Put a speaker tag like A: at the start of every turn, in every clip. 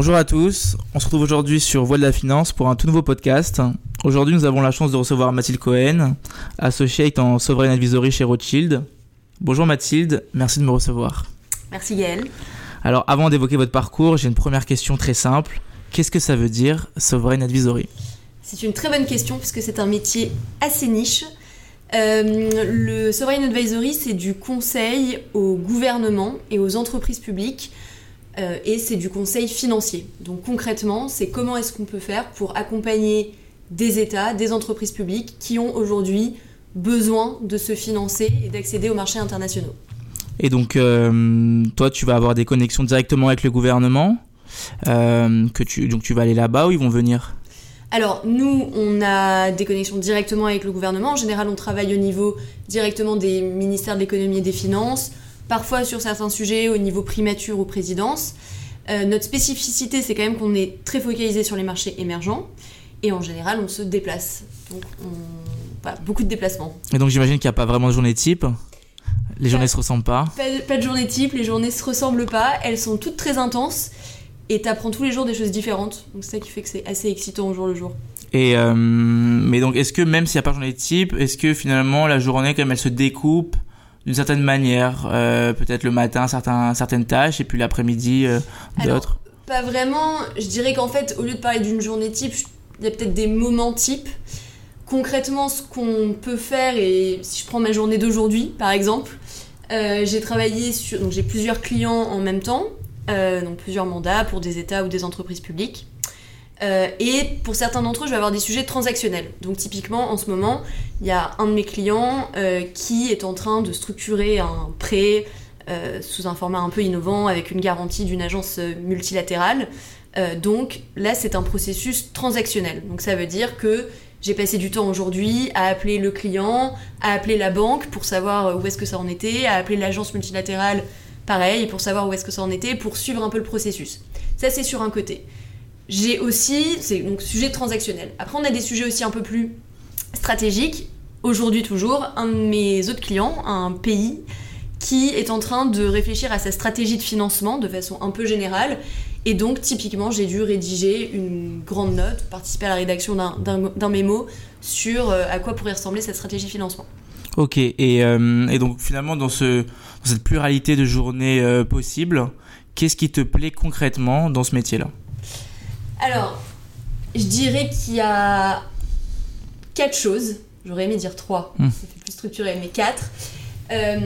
A: Bonjour à tous, on se retrouve aujourd'hui sur Voix de la Finance pour un tout nouveau podcast. Aujourd'hui nous avons la chance de recevoir Mathilde Cohen, associate en Sovereign Advisory chez Rothschild. Bonjour Mathilde, merci de me recevoir.
B: Merci Gaël.
A: Alors avant d'évoquer votre parcours, j'ai une première question très simple. Qu'est-ce que ça veut dire Sovereign Advisory?
B: C'est une très bonne question puisque c'est un métier assez niche. Euh, le Sovereign Advisory, c'est du conseil au gouvernement et aux entreprises publiques euh, et c'est du conseil financier. Donc concrètement, c'est comment est-ce qu'on peut faire pour accompagner des États, des entreprises publiques qui ont aujourd'hui besoin de se financer et d'accéder aux marchés internationaux.
A: Et donc, euh, toi, tu vas avoir des connexions directement avec le gouvernement euh, que tu, Donc, tu vas aller là-bas ou ils vont venir?
B: Alors, nous, on a des connexions directement avec le gouvernement. En général, on travaille au niveau directement des ministères de l'économie et des finances, parfois sur certains sujets au niveau primature ou présidence. Euh, notre spécificité, c'est quand même qu'on est très focalisé sur les marchés émergents et en général, on se déplace. Donc, on... beaucoup de déplacements.
A: Et donc, j'imagine qu'il n'y a pas vraiment de journée type les journées ne se ressemblent pas.
B: pas pas de, journée type, les journées se ressemblent pas, elles sont toutes très intenses et tu apprends tous les jours des choses différentes. Donc c'est ça qui fait que c'est assez excitant au jour le jour.
A: Et euh, mais donc est-ce que même s'il n'y a pas de journée type, est-ce que finalement la journée quand même elle se découpe d'une certaine manière, euh, peut-être le matin certains, certaines tâches et puis l'après-midi euh, d'autres
B: Pas vraiment. Je dirais qu'en fait au lieu de parler d'une journée type, il y a peut-être des moments types. Concrètement, ce qu'on peut faire, et si je prends ma journée d'aujourd'hui par exemple, j'ai travaillé sur. Donc j'ai plusieurs clients en même temps, donc plusieurs mandats pour des États ou des entreprises publiques. Euh, et pour certains d'entre eux, je vais avoir des sujets transactionnels. Donc typiquement, en ce moment, il y a un de mes clients euh, qui est en train de structurer un prêt euh, sous un format un peu innovant avec une garantie d'une agence multilatérale. donc là, c'est un processus transactionnel. Donc ça veut dire que j'ai passé du temps aujourd'hui à appeler le client, à appeler la banque pour savoir où est-ce que ça en était, à appeler l'agence multilatérale, pareil, pour savoir où est-ce que ça en était, pour suivre un peu le processus. Ça, c'est sur un côté. J'ai aussi, c'est donc sujet transactionnel. Après, on a des sujets aussi un peu plus stratégiques. Aujourd'hui, toujours, un de mes autres clients, un pays, qui est en train de réfléchir à sa stratégie de financement de façon un peu générale. Et donc, typiquement, j'ai dû rédiger une grande note, participer à la rédaction d'un mémo sur euh, à quoi pourrait ressembler cette stratégie de financement.
A: Ok, et, euh, donc finalement, dans cette pluralité de journées euh, possibles, qu'est-ce qui te plaît concrètement dans ce métier-là?
B: Alors, je dirais qu'il y a quatre choses. J'aurais aimé dire trois, ça fait plus structuré, mais quatre. Euh,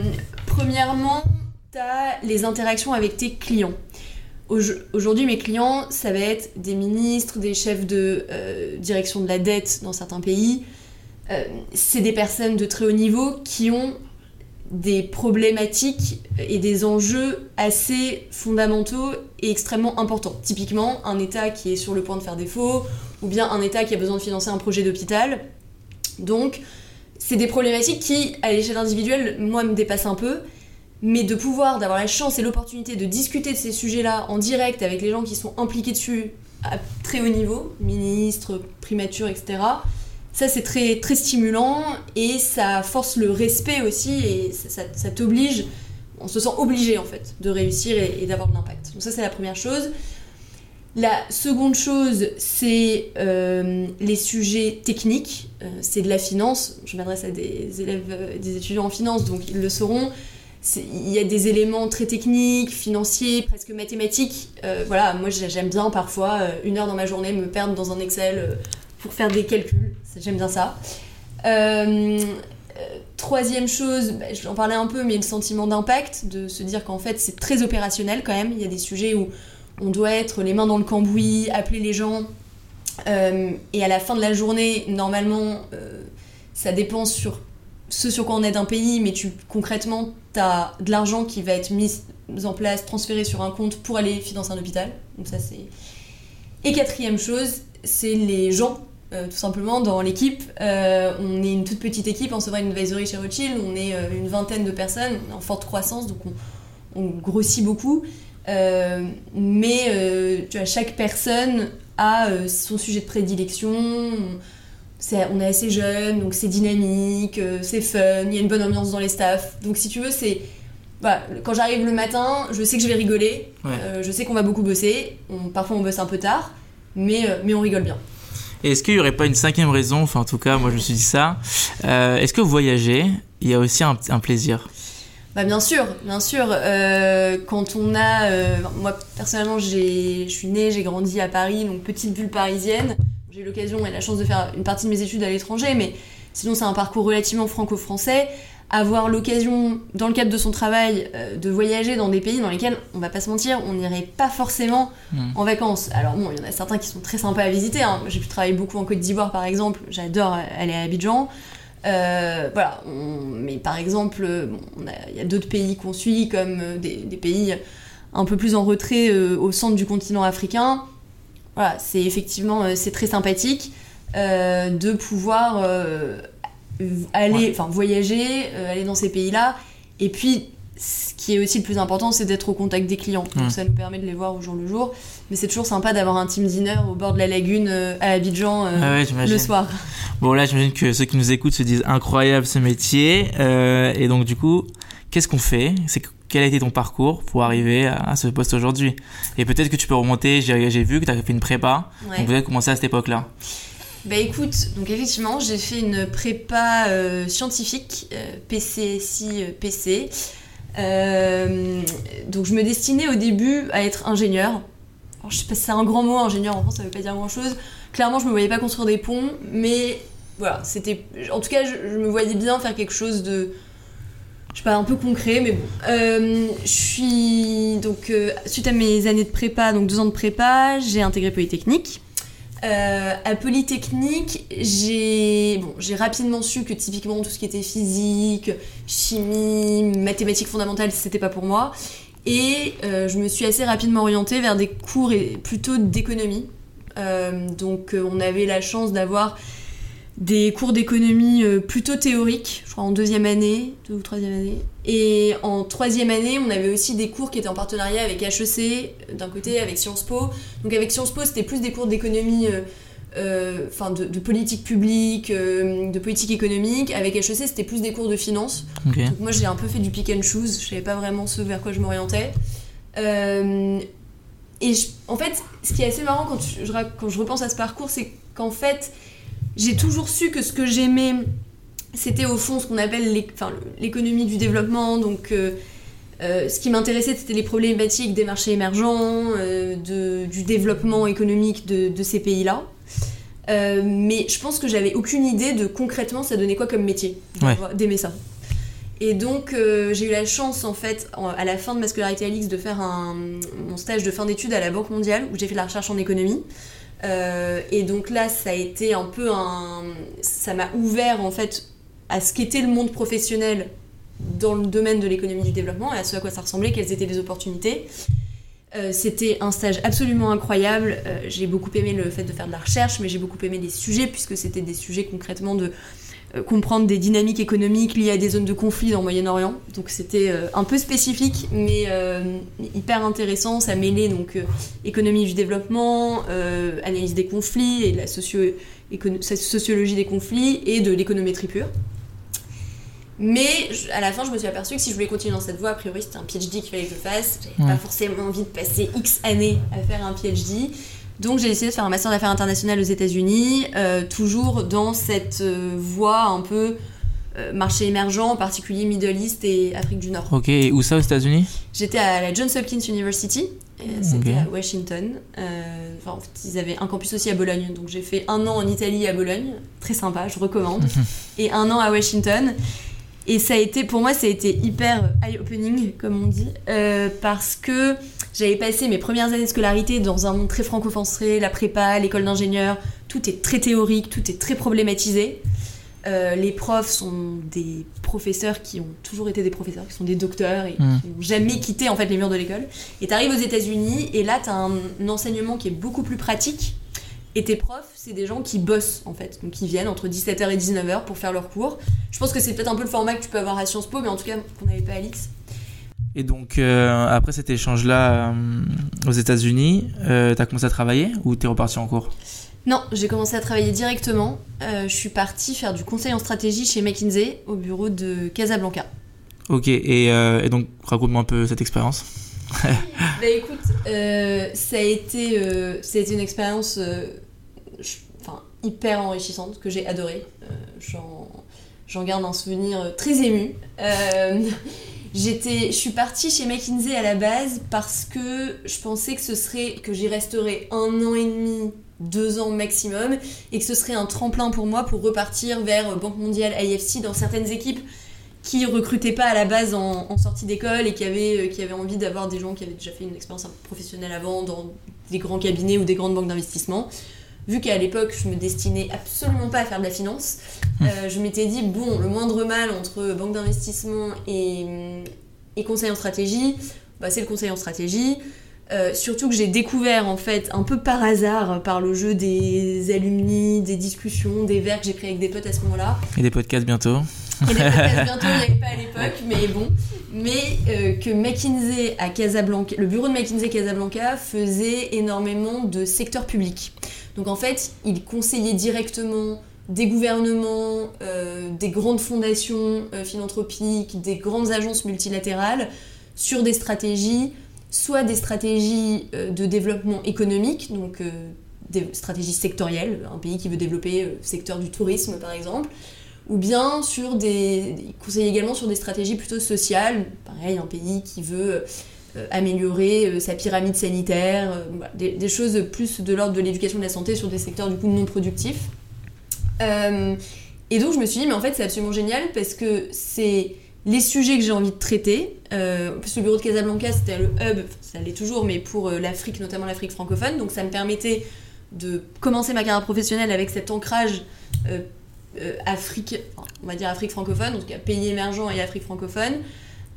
B: premièrement, tu as les interactions avec tes clients. Aujourd'hui, mes clients, ça va être des ministres, des chefs de euh, direction de la dette dans certains pays. Euh, c'est des personnes de très haut niveau qui ont des problématiques et des enjeux assez fondamentaux et extrêmement importants. Typiquement, un État qui est sur le point de faire défaut, ou bien un État qui a besoin de financer un projet d'hôpital. Donc, c'est des problématiques qui, à l'échelle individuelle, moi, me dépassent un peu. Mais de pouvoir, d'avoir la chance et l'opportunité de discuter de ces sujets-là en direct avec les gens qui sont impliqués dessus à très haut niveau, ministres, primatures, etc., ça, c'est très, très stimulant et ça force le respect aussi et ça, t'oblige, on se sent obligé en fait de réussir et, d'avoir de l'impact. Donc ça, c'est la première chose. La seconde chose, c'est euh, les sujets techniques. Euh, c'est de la finance. Je m'adresse à des élèves, euh, des étudiants en finance, donc ils le sauront. Il y a des éléments très techniques, financiers, presque mathématiques. voilà, moi j'aime bien parfois une heure dans ma journée me perdre dans un Excel pour faire des calculs. J'aime bien ça. Euh, troisième chose, bah, j'en parlais un peu, mais le sentiment d'impact, de se dire qu'en fait c'est très opérationnel quand même. Il y a des sujets où on doit être les mains dans le cambouis, appeler les gens. Euh, et à la fin de la journée, normalement, euh, ça dépend sur ce sur quoi on aide un pays, mais tu, concrètement, tu as de l'argent qui va être mis en place, transféré sur un compte pour aller financer un hôpital. Donc ça c'est... Et quatrième chose, c'est les gens euh, tout simplement dans l'équipe. Euh, on est une toute petite équipe en Sovereign Advisory chez Rothschild, on est euh, une vingtaine de personnes, en forte croissance, donc on, grossit beaucoup. mais tu vois, chaque personne a son sujet de prédilection. on est assez jeune, donc c'est dynamique, c'est fun, il y a une bonne ambiance dans les staffs. Donc si tu veux, c'est quand j'arrive le matin, je sais que je vais rigoler, je sais qu'on va beaucoup bosser, parfois on bosse un peu tard, mais, mais on rigole bien.
A: Est-ce qu'il n'y aurait pas une cinquième raison, enfin en tout cas moi je me suis dit ça, est-ce que voyager, il y a aussi un, un plaisir?
B: Bah bien sûr, bien sûr. Euh, quand on a, euh, moi personnellement, je suis née, j'ai grandi à Paris, donc petite bulle parisienne. J'ai eu l'occasion et la chance de faire une partie de mes études à l'étranger, mais sinon c'est un parcours relativement franco-français. Avoir l'occasion, dans le cadre de son travail, euh, de voyager dans des pays dans lesquels, on va pas se mentir, on n'irait pas forcément hmm. en vacances. Alors bon, il y en a certains qui sont très sympas à visiter. Hein. J'ai pu travailler beaucoup en Côte d'Ivoire par exemple. J'adore aller à Abidjan. Euh, voilà, mais par exemple, il y a d'autres pays qu'on suit, comme euh, des, pays un peu plus en retrait euh, au centre du continent africain. Voilà, c'est effectivement c'est très sympathique de pouvoir aller, enfin voyager, aller dans ces pays-là, et puis ce qui est aussi le plus important, c'est d'être au contact des clients. Donc ça nous permet de les voir au jour le jour. Mais c'est toujours sympa d'avoir un team dinner au bord de la lagune euh, à Abidjan euh, ah le soir.
A: Bon là, j'imagine que ceux qui nous écoutent se disent incroyable ce métier. Euh, et donc du coup, qu'est-ce qu'on fait? C'est quel a été ton parcours pour arriver à, ce poste aujourd'hui? Et peut-être que tu peux remonter. J'ai vu que tu as fait une prépa. Donc vous avez commencé à cette époque-là.
B: Bah écoute, donc effectivement, j'ai fait une prépa scientifique, PCSI PC. Euh, donc je me destinais au début à être ingénieur. je sais pas si c'est un grand mot, ingénieur en France, ça veut pas dire grand chose. Clairement, je me voyais pas construire des ponts, mais voilà, c'était. En tout cas, je, me voyais bien faire quelque chose de. Je sais pas, un peu concret, mais bon. Euh, je suis. Donc, euh, suite à mes années de prépa, donc deux ans de prépa, j'ai intégré Polytechnique. Euh, à Polytechnique, j'ai rapidement su que typiquement tout ce qui était physique, chimie, mathématiques fondamentales, c'était pas pour moi. Et euh, je me suis assez rapidement orientée vers des cours plutôt d'économie. Euh, donc on avait la chance d'avoir des cours d'économie euh, plutôt théoriques, je crois en deuxième année, deux ou troisième année. Et en troisième année, on avait aussi des cours qui étaient en partenariat avec HEC, euh, d'un côté avec Sciences Po. Donc avec Sciences Po, c'était plus des cours d'économie, euh, enfin de, politique publique, de politique économique. Avec HEC, c'était plus des cours de finance. Donc moi, j'ai un peu fait du pick and choose, je savais pas vraiment ce vers quoi je m'orientais. et en fait, ce qui est assez marrant quand je, quand je repense à ce parcours, c'est qu'en fait, j'ai toujours su que ce que j'aimais, c'était au fond ce qu'on appelle l'économie du développement. Donc, euh, euh, ce qui m'intéressait, c'était les problématiques des marchés émergents, euh, du développement économique de, ces pays-là. mais je pense que j'avais aucune idée de concrètement ça donnait quoi comme métier, d'aimer ça. Et donc, j'ai eu la chance, en fait, à la fin de ma scolarité à l'X, de faire mon stage de fin d'études à la Banque mondiale, où j'ai fait de la recherche en économie. Euh, et donc là, ça a été un peu un. Ça m'a ouvert en fait à ce qu'était le monde professionnel dans le domaine de l'économie du développement et à ce à quoi ça ressemblait, quelles étaient les opportunités. Euh, c'était un stage absolument incroyable. Euh, j'ai beaucoup aimé le fait de faire de la recherche, mais j'ai beaucoup aimé les sujets, puisque c'était des sujets concrètement de euh, comprendre des dynamiques économiques liées à des zones de conflit dans le Moyen-Orient. Donc c'était un peu spécifique, mais hyper intéressant. Ça mêlait donc économie du développement, analyse des conflits et la sociologie des conflits et de l'économétrie pure. Mais à la fin, je me suis aperçue que si je voulais continuer dans cette voie, a priori c'était un PhD qu'il fallait que je fasse. J'avais pas forcément envie de passer X années à faire un PhD. Donc j'ai décidé de faire un master d'affaires internationales aux États-Unis, euh, toujours dans cette euh, voie un peu euh, marché émergent, en particulier Middle East et Afrique du Nord.
A: Ok, et où ça aux États-Unis?
B: J'étais à la Johns Hopkins University, c'était à Washington. Enfin, ils avaient un campus aussi à Bologne, donc j'ai fait un an en Italie à Bologne, très sympa, je recommande, et un an à Washington. Et ça a été, pour moi, ça a été hyper eye-opening, comme on dit, parce que j'avais passé mes premières années de scolarité dans un monde très franco-français, la prépa, l'école d'ingénieur. Tout est très théorique, tout est très problématisé. Euh, les profs sont des professeurs qui ont toujours été des professeurs, qui sont des docteurs et mmh. qui n'ont jamais quitté en fait les murs de l'école. Et tu arrives aux États-Unis et là tu as un, enseignement qui est beaucoup plus pratique. Et tes profs, c'est des gens qui bossent en fait, donc qui viennent entre 17h et 19h pour faire leurs cours. Je pense que c'est peut-être un peu le format que tu peux avoir à Sciences Po, mais en tout cas qu'on n'avait pas à l'X.
A: Et donc, euh, après cet échange-là euh, aux États-Unis, euh, tu as commencé à travailler ou tu es reparti en cours?
B: Non, j'ai commencé à travailler directement. je suis partie faire du conseil en stratégie chez McKinsey au bureau de Casablanca.
A: Ok, et, et donc raconte-moi un peu cette expérience.
B: bah écoute, ça, a été, ça a été une expérience enfin, hyper enrichissante que j'ai adorée. J'en garde un souvenir très ému. J'étais, je suis partie chez McKinsey à la base parce que je pensais que ce serait que j'y resterais un an et demi, deux ans maximum, et que ce serait un tremplin pour moi pour repartir vers Banque mondiale, IFC dans certaines équipes qui recrutaient pas à la base en, sortie d'école et qui avaient, euh, qui avaient envie d'avoir des gens qui avaient déjà fait une expérience professionnelle avant dans des grands cabinets ou des grandes banques d'investissement vu qu'à l'époque je me destinais absolument pas à faire de la finance, hmm. euh, je m'étais dit bon, le moindre mal entre banque d'investissement et, et, conseil en stratégie, bah, c'est le conseil en stratégie. Euh, surtout que j'ai découvert en fait un peu par hasard par le jeu des alumni, des discussions, des verres que j'ai pris avec des potes à ce moment-là.
A: Et des podcasts bientôt.
B: Podcasts bientôt, il n'y avait pas à l'époque, mais bon. Mais euh, que McKinsey à Casablanca, le bureau de McKinsey Casablanca faisait énormément de secteur public. Donc en fait, il conseillait directement des gouvernements, euh, des grandes fondations euh, philanthropiques, des grandes agences multilatérales sur des stratégies, soit des stratégies de développement économique, donc des stratégies sectorielles, un pays qui veut développer le secteur du tourisme par exemple, ou bien sur des, il conseillait également sur des stratégies plutôt sociales, pareil, un pays qui veut euh, améliorer euh, sa pyramide sanitaire, euh, des, choses plus de l'ordre de l'éducation de la santé sur des secteurs du coup non productifs. et donc je me suis dit, mais en fait c'est absolument génial parce que c'est les sujets que j'ai envie de traiter. en plus, le bureau de Casablanca, c'était le hub, ça l'est toujours, mais pour l'Afrique, notamment l'Afrique francophone. Donc, ça me permettait de commencer ma carrière professionnelle avec cet ancrage Afrique, on va dire Afrique francophone, donc pays émergents et Afrique francophone.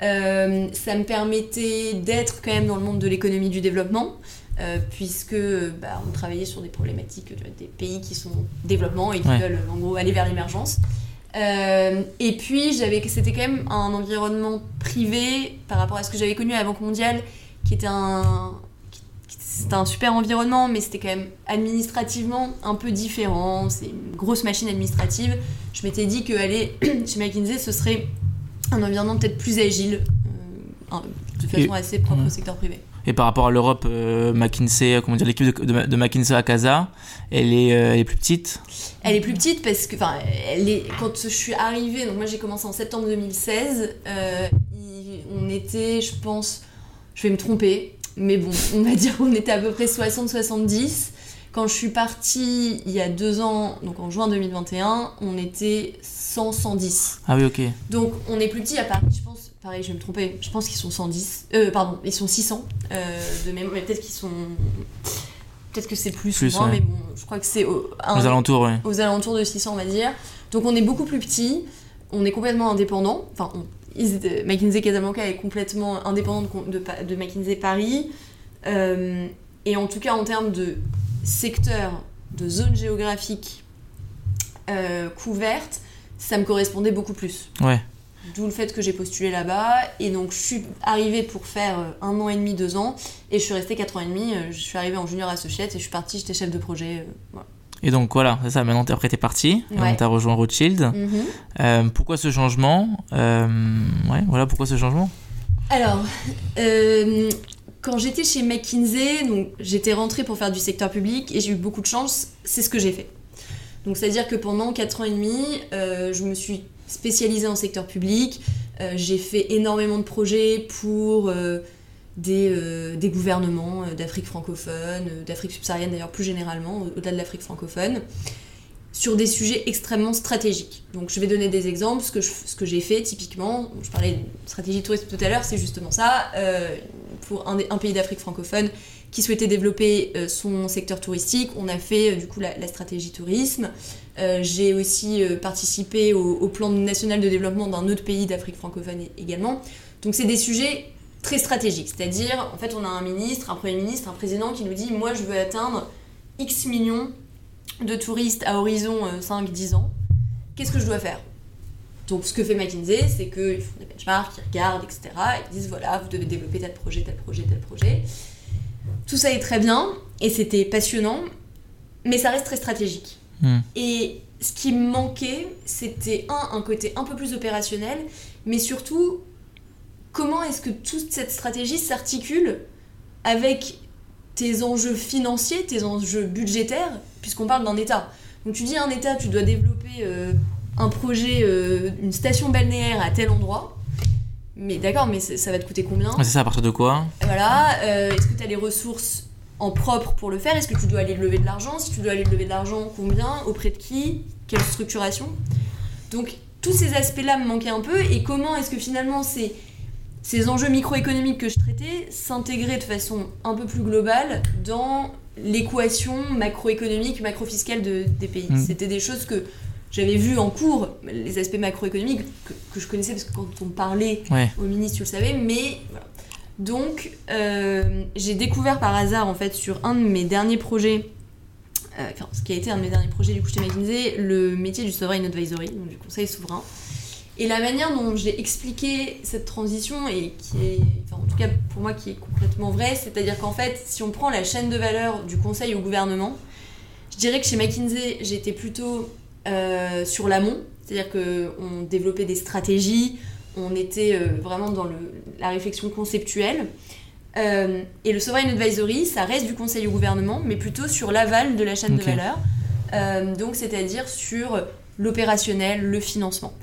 B: Euh, ça me permettait d'être quand même dans le monde de l'économie du développement, euh, puisque bah, on travaillait sur des problématiques des pays qui sont en développement et qui veulent en gros aller vers l'émergence. Euh, et puis j'avais, c'était quand même un environnement privé par rapport à ce que j'avais connu à la Banque mondiale, qui était un, c'était un super environnement, mais c'était quand même administrativement un peu différent. C'est une grosse machine administrative. Je m'étais dit qu'aller chez McKinsey, ce serait un environnement peut-être plus agile, euh, de façon assez propre au secteur privé.
A: Et par rapport à l'Europe, euh, McKinsey, comment dire, l'équipe de, McKinsey à Casa, elle est, euh, elle est plus petite?
B: Elle est plus petite parce que, enfin, elle est, quand je suis arrivée, donc moi j'ai commencé en septembre 2016, on était, je pense, je vais me tromper, mais bon, on va dire qu'on était à peu près 60-70. Quand je suis partie il y a deux ans, donc en juin 2021, on était 100, 110.
A: Ah oui, ok.
B: Donc on est plus petit à Paris, je pense. Pareil, je vais me tromper. Je pense qu'ils sont 110. Euh, pardon, ils sont 600 euh, de même. Mais peut-être qu'ils sont. Peut-être que c'est plus, ou moins, mais bon, je crois que c'est aux
A: alentours, ouais.
B: Aux alentours de 600, on va dire. Donc on est beaucoup plus petit. On est complètement indépendant. Enfin, McKinsey Casablanca est complètement indépendant de, de, McKinsey Paris. Euh, et en tout cas, en termes de secteur, de zone géographique euh, couverte, ça me correspondait beaucoup plus.
A: Ouais.
B: D'où le fait que j'ai postulé là-bas. Et donc, je suis arrivée pour faire euh, un an et demi, deux ans. Et je suis restée quatre ans et demi. Je suis arrivée en junior associate et je suis partie, j'étais chef de projet.
A: Et donc voilà, c'est ça, maintenant après t'es partie, ouais. t'as rejoint Rothschild. Mhm. pourquoi ce changement Ouais, voilà, pourquoi ce changement
B: Alors, quand j'étais chez McKinsey, donc j'étais rentrée pour faire du secteur public et j'ai eu beaucoup de chance, c'est ce que j'ai fait. Donc c'est-à-dire que pendant 4 ans et demi, euh, je me suis spécialisée en secteur public, euh, j'ai fait énormément de projets pour euh, des, gouvernements d'Afrique francophone, d'Afrique subsaharienne d'ailleurs plus généralement, au-delà de l'Afrique francophone sur des sujets extrêmement stratégiques. Donc je vais donner des exemples. Ce que, j'ai fait typiquement, je parlais de stratégie touristique tout à l'heure, c'est justement ça. Euh, pour un, pays d'Afrique francophone qui souhaitait développer euh, son secteur touristique, on a fait euh, du coup la, stratégie tourisme. j'ai aussi participé au, plan national de développement d'un autre pays d'Afrique francophone également. Donc c'est des sujets très stratégiques, c'est-à-dire en fait on a un ministre, un premier ministre, un président qui nous dit moi je veux atteindre X millions de touristes à horizon 5-10 euh, ans, qu'est-ce que je dois faire? Donc ce que fait McKinsey, c'est qu'ils font des benchmarks, ils regardent, etc. Ils disent voilà, vous devez développer tel projet, tel projet, tel projet. Tout ça est très bien et c'était passionnant, mais ça reste très stratégique. Hmm. Et ce qui me manquait, c'était un, un côté un peu plus opérationnel, mais surtout comment est-ce que toute cette stratégie s'articule avec tes enjeux financiers, tes enjeux budgétaires, puisqu'on parle d'un État. Donc tu dis un État, tu dois développer euh, un projet, euh, une station balnéaire à tel endroit. Mais d'accord, mais ça va te coûter combien?
A: C'est ça, à partir de quoi?
B: Voilà, euh, est-ce que tu as les ressources en propre pour le faire? Est-ce que tu dois aller lever de l'argent? Si tu dois aller lever de l'argent, combien? Auprès de qui? Quelle structuration? Donc tous ces aspects-là me manquaient un peu. Et comment est-ce que finalement ces, ces enjeux microéconomiques que je traitais s'intégraient de façon un peu plus globale dans l'équation macroéconomique, macrofiscale de, des pays. Mm. C'était des choses que j'avais vues en cours, les aspects macroéconomiques que, je connaissais parce que quand on parlait au ministre, tu le savais, mais Donc, euh, j'ai découvert par hasard, en fait, sur un de mes derniers projets, euh, enfin, ce qui a été un de mes derniers projets du coup chez McKinsey, le métier du Sovereign Advisory, donc du conseil souverain. Et la manière dont j'ai expliqué cette transition, et qui est, enfin, en tout cas pour moi, qui est complètement vraie, c'est-à-dire qu'en fait, si on prend la chaîne de valeur du conseil au gouvernement, je dirais que chez McKinsey, j'étais plutôt euh, sur l'amont, c'est-à-dire qu'on développait des stratégies, on était euh, vraiment dans le, la réflexion conceptuelle. Euh, et le Sovereign Advisory, ça reste du conseil au gouvernement, mais plutôt sur l'aval de la chaîne de valeur. Donc, c'est-à-dire sur l'opérationnel, le financement.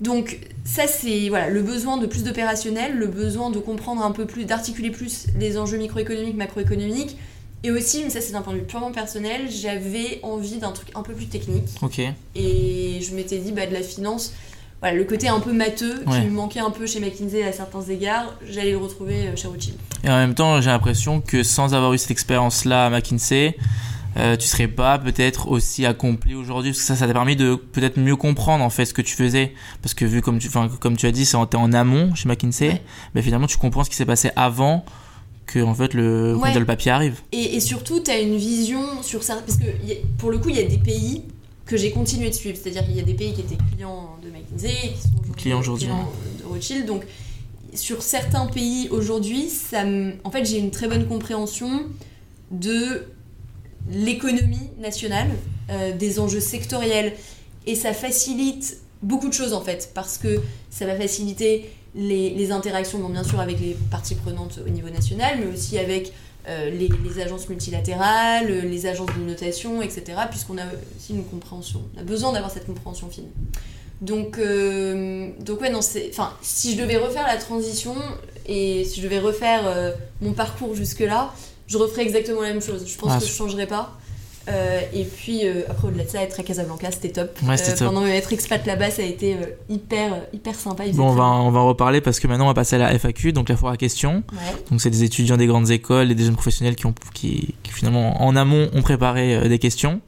B: Donc, ça, c'est voilà, le besoin de plus d'opérationnel, le besoin de comprendre un peu plus, d'articuler plus les enjeux microéconomiques, macroéconomiques. Et aussi, mais ça, c'est d'un point de vue purement personnel, j'avais envie d'un truc un peu plus technique.
A: Ok.
B: Et je m'étais dit, bah, de la finance, voilà, le côté un peu matheux qui me manquait un peu chez McKinsey à certains égards, j'allais le retrouver euh, chez Rothschild.
A: Et en même temps, j'ai l'impression que sans avoir eu cette expérience-là à McKinsey, euh, tu serais pas peut-être aussi accompli aujourd'hui parce que ça ça t'a permis de peut-être mieux comprendre en fait ce que tu faisais. Parce que vu comme tu comme tu as dit c'est en, en amont chez McKinsey. Mais finalement tu comprends ce qui s'est passé avant que en fait le, le papier arrive.
B: Et, et surtout tu as une vision sur ça. Parce que pour le coup il y a des pays que j'ai continué de suivre. C'est-à-dire qu'il y a des pays qui étaient clients de McKinsey, qui sont
A: clients aujourd'hui
B: de Rothschild. Donc, sur certains pays aujourd'hui, ça en fait, j'ai une très bonne compréhension de l'économie nationale, euh, des enjeux sectoriels, et ça facilite beaucoup de choses en fait, parce que ça va faciliter les, interactions, bon, bien sûr, avec les parties prenantes au niveau national, mais aussi avec euh, les, agences multilatérales, euh, les agences de notation, etc., puisqu'on a aussi une compréhension. On a besoin d'avoir cette compréhension fine. Donc, euh, donc ouais, non, c'est. Enfin, si je devais refaire la transition et si je devais refaire mon parcours jusque-là, je referais exactement la même chose. Je pense que je changerais pas. Euh, et puis euh, après au-delà de ça être à Casablanca c'était top.
A: Ouais, euh,
B: pendant être expat là-bas ça a été hyper hyper sympa.
A: Bon on va on va en reparler parce que maintenant on va passer à la FAQ donc la foire à questions. Donc c'est des étudiants des grandes écoles et des jeunes professionnels qui ont qui, qui finalement en amont ont préparé des questions.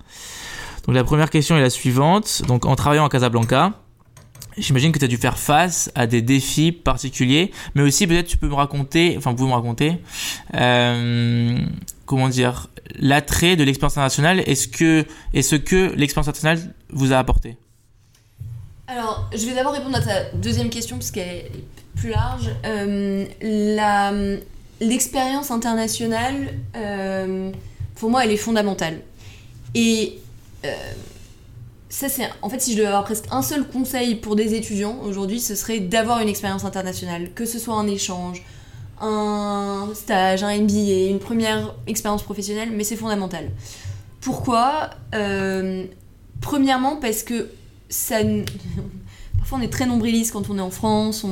A: Donc la première question est la suivante. Donc en travaillant à Casablanca, J'imagine que tu as dû faire face à des défis particuliers, mais aussi peut-être tu peux me raconter, enfin vous me raconter, euh, comment dire, l'attrait de l'expérience internationale est ce que, est ce que l'expérience internationale vous a apporté
B: Alors, je vais d'abord répondre à ta deuxième question parce qu'elle est plus large. Euh, l'expérience internationale, euh, pour moi, elle est fondamentale. Et ça, c'est. En fait, si je devais avoir presque un seul conseil pour des étudiants aujourd'hui, ce serait d'avoir une expérience internationale, que ce soit un échange, un stage, un MBA, une première expérience professionnelle, mais c'est fondamental. Pourquoi euh, Premièrement, parce que ça. Parfois, on est très nombriliste quand on est en France.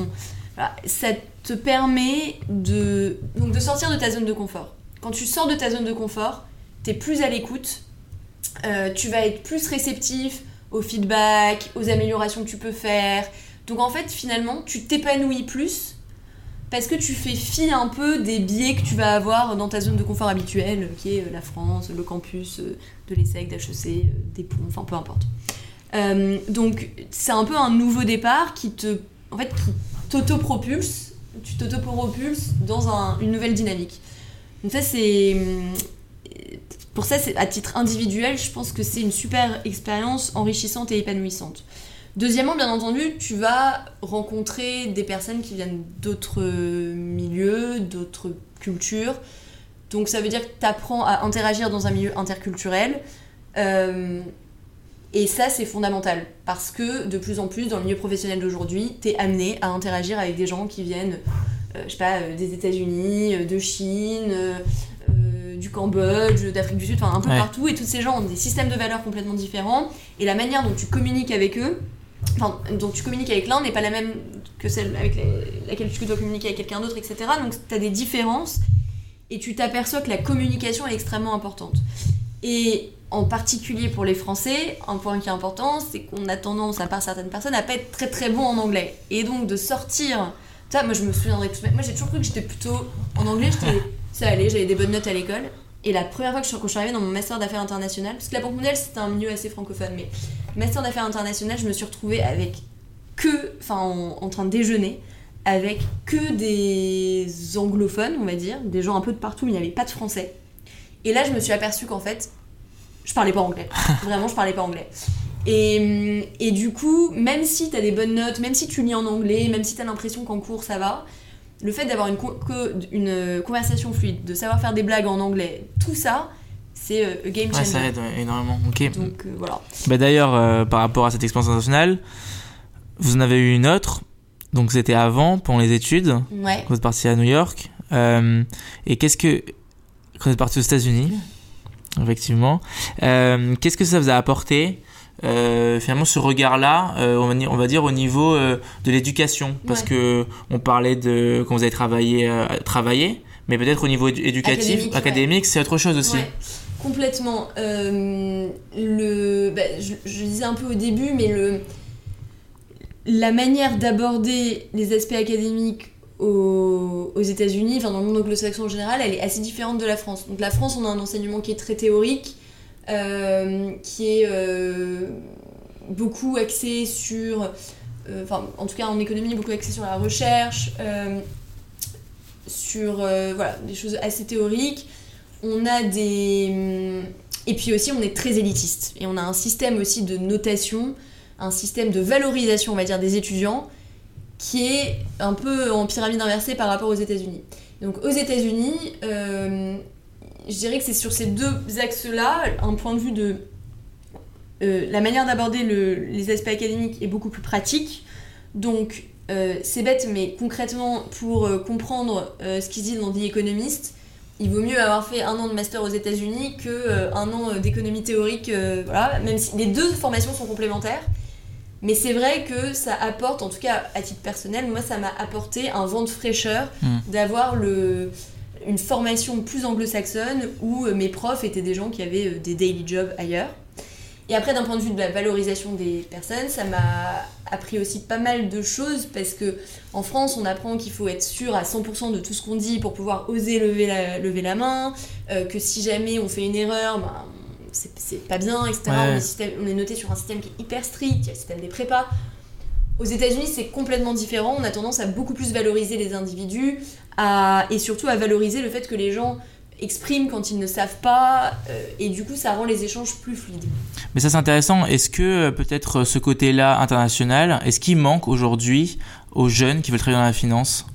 B: Ça te permet de, donc de sortir de ta zone de confort. Quand tu sors de ta zone de confort, tu es plus à l'écoute, euh, tu vas être plus réceptif au feedback, aux améliorations que tu peux faire. Donc en fait, finalement, tu t'épanouis plus parce que tu fais fi un peu des biais que tu vas avoir dans ta zone de confort habituelle, qui est euh, la France, le campus euh, de l'ESSEC, d'HEC, euh, des ponts, enfin peu importe. donc c'est un peu un nouveau départ qui te, en fait, qui t'auto-propulse, tu t'auto-propulses dans une nouvelle dynamique. Donc ça c'est, pour ça à titre individuel, je pense que c'est une super expérience enrichissante et épanouissante. Deuxièmement, bien entendu, tu vas rencontrer des personnes qui viennent d'autres milieux, d'autres cultures. Donc ça veut dire que tu apprends à interagir dans un milieu interculturel. Euh, Et ça, c'est fondamental parce que de plus en plus, dans le milieu professionnel d'aujourd'hui, tu es amené à interagir avec des gens qui viennent, euh, je sais pas, euh, des États-Unis, de Chine, du Cambodge, d'Afrique du Sud, enfin un peu partout. Et tous ces gens ont des systèmes de valeurs complètement différents. Et la manière dont tu communiques avec eux, enfin, dont tu communiques avec l'un n'est pas la même que celle avec laquelle tu dois communiquer avec quelqu'un d'autre, etc. Donc tu as des différences et tu t'aperçois que la communication est extrêmement importante. Et en particulier pour les Français, un point qui est important, c'est qu'on a tendance, à part certaines personnes, à pas être très très bon en anglais. Et donc de sortir. Ça, moi je me souviendrai tout Moi j'ai toujours cru que j'étais plutôt. En anglais, j'étais. Ça allait, j'avais des bonnes notes à l'école. Et la première fois que je, suis arrivée dans mon master d'affaires internationales, parce que la Banque mondiale c'était un milieu assez francophone, mais master d'affaires internationales, je me suis retrouvée avec que. Enfin, en, train de déjeuner avec que des anglophones, on va dire, des gens un peu de partout, mais il n'y avait pas de français. Et là, je me suis aperçue qu'en fait, je parlais pas anglais. Vraiment, je parlais pas anglais. Et, et du coup, même si tu as des bonnes notes, même si tu lis en anglais, même si tu as l'impression qu'en cours ça va, le fait d'avoir une, une conversation fluide, de savoir faire des blagues en anglais, tout ça, c'est euh, game changer.
A: Ouais, ça aide énormément. Ok.
B: Donc euh, voilà.
A: Bah, D'ailleurs, euh, par rapport à cette expérience internationale, vous en avez eu une autre. Donc c'était avant, pendant les études.
B: Ouais.
A: Vous êtes parti à New York. et qu'est-ce que. Quand vous êtes parti aux États-Unis, effectivement. Euh, qu'est-ce que ça vous a apporté euh, finalement ce regard-là, euh, on, va dire, au niveau de l'éducation, parce que on parlait de quand vous avez travaillé, travaillé mais peut-être au niveau éducatif, académique, c'est autre chose aussi.
B: Complètement. le, bah, je, je, disais un peu au début, mais le, la manière d'aborder les aspects académiques aux, États-Unis, enfin dans le monde anglo-saxon en général, elle est assez différente de la France. Donc la France, on a un enseignement qui est très théorique, euh, qui est euh, beaucoup axé sur, euh, enfin en tout cas en économie, beaucoup axé sur la recherche, sur voilà, des choses assez théoriques. On a des... Et puis aussi, on est très élitiste. Et on a un système aussi de notation, un système de valorisation, on va dire, des étudiants qui est un peu en pyramide inversée par rapport aux États-Unis. Donc aux États-Unis, euh, je dirais que c'est sur ces deux axes-là, un point de vue de euh, la manière d'aborder les aspects académiques est beaucoup plus pratique. Donc euh, c'est bête, mais concrètement, pour comprendre ce qu'ils disent dans The Economist, il vaut mieux avoir fait un an de master aux États-Unis que un an d'économie théorique. voilà, même si les deux formations sont complémentaires. Mais c'est vrai que ça apporte, en tout cas à titre personnel, moi ça m'a apporté un vent de fraîcheur hmm. d'avoir le, une formation plus anglo-saxonne où euh, mes profs étaient des gens qui avaient euh, des daily jobs ailleurs. Et après, d'un point de vue de la valorisation des personnes, ça m'a appris aussi pas mal de choses parce que en France, on apprend qu'il faut être sûr à 100% de tout ce qu'on dit pour pouvoir oser lever la, lever la main, euh, que si jamais on fait une erreur, ben, c'est pas bien, etc. On, est noté sur un système qui est hyper strict, il y a le système des prépas. Aux États-Unis, c'est complètement différent. On a tendance à beaucoup plus valoriser les individus et surtout à valoriser le fait que les gens expriment quand ils ne savent pas euh, et du coup ça rend les échanges plus fluides.
A: Mais ça c'est intéressant. Est-ce que euh, peut-être ce côté-là international, est-ce qu'il manque aujourd'hui aux jeunes qui veulent travailler dans la finance?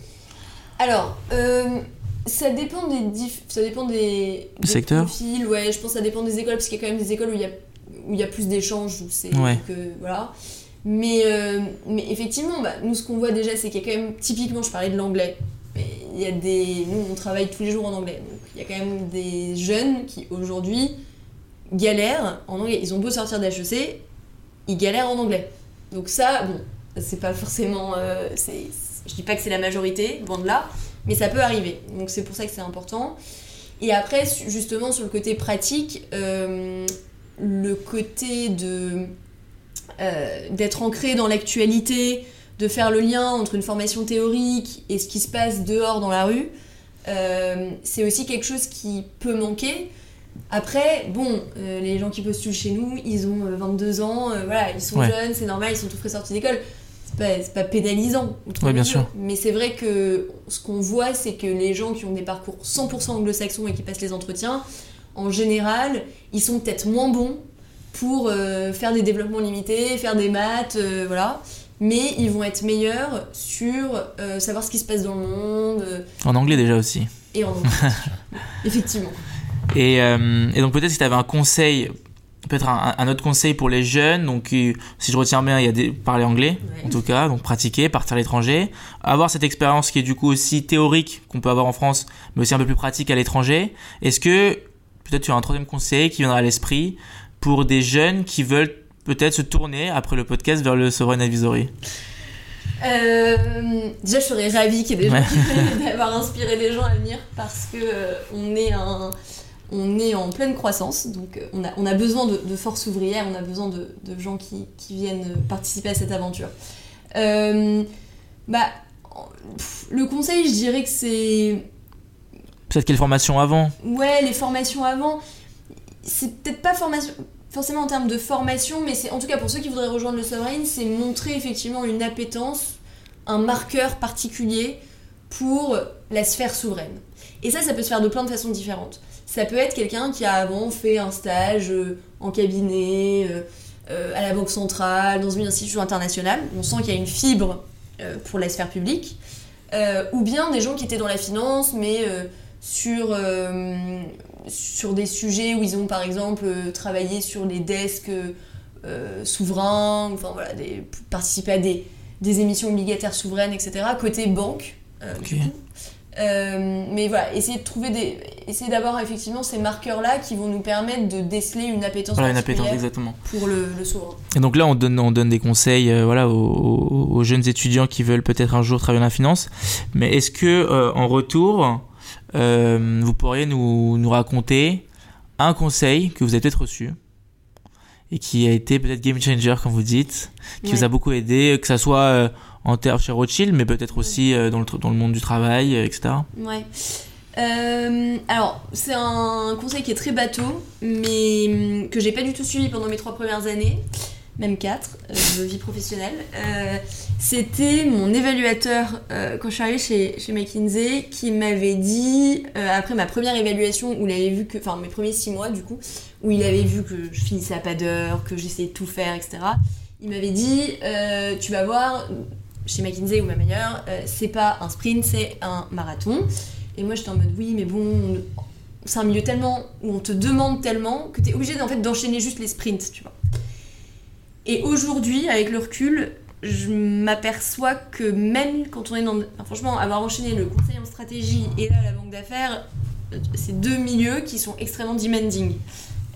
B: Alors, euh, ça dépend des ça dépend des,
A: secteurs.
B: Profils, ouais, je pense que ça dépend des écoles parce qu'il y a quand même des écoles où il y a où il y a plus d'échanges où c'est que voilà. Mais euh, mais effectivement, bah, nous ce qu'on voit déjà c'est qu'il y a quand même typiquement je parlais de l'anglais. Il y a des nous on travaille tous les jours en anglais. Donc il y a quand même des jeunes qui aujourd'hui galèrent en anglais. Ils ont beau sortir d'HEC, ils galèrent en anglais. Donc ça bon, c'est pas forcément euh, c'est je dis pas que c'est la majorité, loin de là, mais ça peut arriver. Donc c'est pour ça que c'est important. Et après, justement, sur le côté pratique, euh, le côté de euh, d'être ancré dans l'actualité, de faire le lien entre une formation théorique et ce qui se passe dehors dans la rue, euh, c'est aussi quelque chose qui peut manquer. Après, bon, les gens qui postulent chez nous, ils ont 22 ans, voilà, ils sont jeunes, c'est normal, ils sont tout frais sortis d'école c'est pas, pénalisant.
A: bien sûr.
B: Mais c'est vrai que ce qu'on voit, c'est que les gens qui ont des parcours 100% anglo-saxons et qui passent les entretiens, en général, ils sont peut-être moins bons pour euh, faire des développements limités, faire des maths, euh, voilà. Mais ils vont être meilleurs sur euh, savoir ce qui se passe dans le monde.
A: En anglais déjà aussi.
B: Et en anglais, effectivement.
A: Et, et, donc peut-être si tu avais un conseil peut-être un, autre conseil pour les jeunes. Donc, si je retiens bien, il y a des, parler anglais, en tout cas, donc pratiquer, partir à l'étranger, avoir cette expérience qui est du coup aussi théorique qu'on peut avoir en France, mais aussi un peu plus pratique à l'étranger. Est-ce que peut-être tu as un troisième conseil qui viendra à l'esprit pour des jeunes qui veulent peut-être se tourner après le podcast vers le Sovereign Advisory
B: euh, déjà, je serais ravie qu'il y ait des gens qui d'avoir inspiré les gens à venir parce que euh, on est un, on est en pleine croissance, donc euh, on a, on a besoin de, de force ouvrière, on a besoin de, de gens qui, qui, viennent participer à cette aventure. Euh, bah, le conseil, je dirais que c'est.
A: Peut-être quelle formation avant
B: Ouais, les formations avant. C'est peut-être pas formation, forcément en termes de formation, mais c'est en tout cas pour ceux qui voudraient rejoindre le Sovereign, c'est montrer effectivement une appétence, un marqueur particulier pour la sphère souveraine. Et ça, ça peut se faire de plein de façons différentes. Ça peut être quelqu'un qui a avant fait un stage euh, en cabinet, euh, euh, à la Banque centrale, dans une institution internationale. On sent qu'il y a une fibre pour la sphère publique. ou bien des gens qui étaient dans la finance, mais sur, sur des sujets où ils ont par exemple travaillé sur les desks souverains, enfin voilà, des, participer à des, des émissions obligataires souveraines, etc. Côté banque. Euh, mais voilà, essayer de trouver des, essayer d'avoir effectivement ces marqueurs-là qui vont nous permettre de déceler une appétence,
A: voilà, une appétence exactement.
B: pour le, le souverain.
A: Et donc là, on donne, on donne des conseils, euh, voilà, aux, jeunes étudiants qui veulent peut-être un jour travailler dans la finance. Mais est-ce que euh, en retour, vous pourriez nous, nous raconter un conseil que vous avez peut-être reçu et qui a été peut-être game changer, comme vous dites, qui vous a beaucoup aidé, que ça soit en terre chez Rothschild, mais peut-être aussi euh, dans, le, dans le monde du travail, euh, etc.
B: Ouais. Euh, alors, c'est un conseil qui est très bateau, mais hum, que j'ai pas du tout suivi pendant mes trois premières années, même quatre, de vie professionnelle. C'était mon évaluateur quand je suis arrivée chez, chez McKinsey qui m'avait dit, après ma première évaluation, où il avait vu que, enfin mes premiers six mois du coup, où il avait vu que je finissais à pas d'heure, que j'essayais de tout faire, etc. Il m'avait dit, tu vas voir, chez McKinsey ou ma meilleure, euh, c'est pas un sprint, c'est un marathon. Et moi j'étais en mode oui, mais bon, c'est un milieu tellement où on te demande tellement que tu es obligé d'enchaîner juste les sprints, tu vois. Et aujourd'hui, avec le recul, je m'aperçois que même quand on est dans. franchement, avoir enchaîné le conseil en stratégie et là la banque d'affaires, c'est deux milieux qui sont extrêmement demanding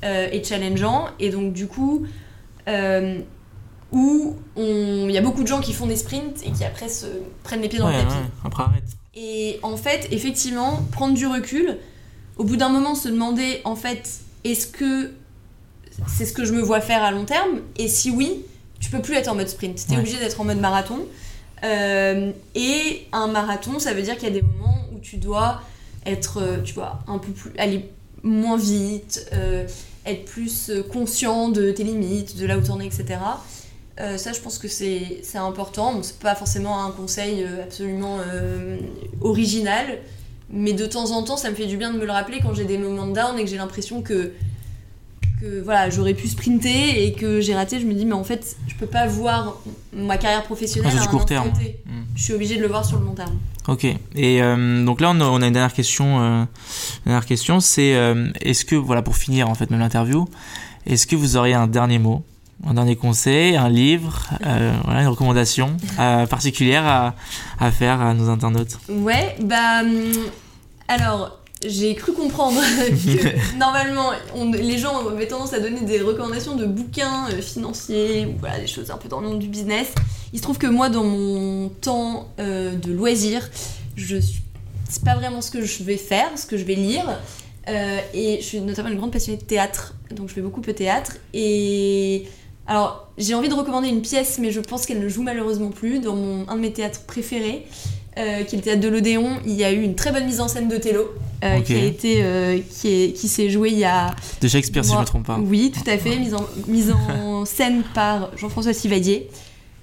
B: euh, et challengeants. Et donc, du coup, euh, où il y a beaucoup de gens qui font des sprints et qui après se prennent les pieds dans le tapis.
A: après arrête.
B: Et en fait, effectivement, prendre du recul, au bout d'un moment se demander en fait, est-ce que c'est ce que je me vois faire à long terme? Et si oui, tu peux plus être en mode sprint, tu es obligé d'être en mode marathon. Euh, et un marathon, ça veut dire qu'il y a des moments où tu dois être, euh, tu vois, un peu plus, aller moins vite, euh, être plus conscient de tes limites, de là où tu en es, etc. Euh, ça, je pense que c'est important. Bon, c'est pas forcément un conseil absolument original, mais de temps en temps, ça me fait du bien de me le rappeler quand j'ai des moments de down et que j'ai l'impression que, que voilà, j'aurais pu sprinter et que j'ai raté. Je me dis, mais en fait, je peux pas voir ma carrière professionnelle
A: à un court terme.
B: Hmm. Je suis obligée de le voir sur le long terme.
A: Ok. Et donc là, on a, une dernière question. Une dernière question, c'est est-ce que, voilà, pour finir en fait même l'interview, est-ce que vous auriez un dernier mot un dernier conseil, un livre, euh, voilà, une recommandation euh, particulière à, à, faire à nos internautes?
B: Ouais, bah. Hum, alors, j'ai cru comprendre que normalement, les gens avaient tendance à donner des recommandations de bouquins euh, financiers ou voilà, des choses un peu dans le monde du business. Il se trouve que moi, dans mon temps de loisir, je. C'est pas vraiment ce que je vais faire, ce que je vais lire. et je suis notamment une grande passionnée de théâtre, donc je fais beaucoup de théâtre. Et alors, j'ai envie de recommander une pièce, mais je pense qu'elle ne joue malheureusement plus, dans un de mes théâtres préférés, euh, qui est le théâtre de l'Odéon. Il y a eu une très bonne mise en scène d'Othello, euh, qui a été, euh, qui, est, qui s'est jouée il y a...
A: De Shakespeare, si je ne me trompe pas.
B: Oui, tout à fait, mise en, mise en scène par Jean-François Sivadier.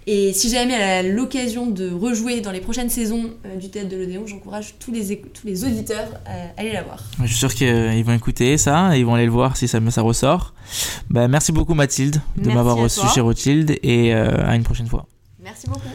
B: Et si jamais elle a l'occasion de rejouer dans les prochaines saisons euh, du Théâtre de l'Odéon, j'encourage tous les, tous les auditeurs à aller la voir.
A: Je suis sûr qu'ils vont écouter ça et ils vont aller le voir si ça, ça ressort. Bah, merci beaucoup Mathilde de m'avoir reçu chez Rothschild et euh, à une prochaine fois.
B: Merci beaucoup.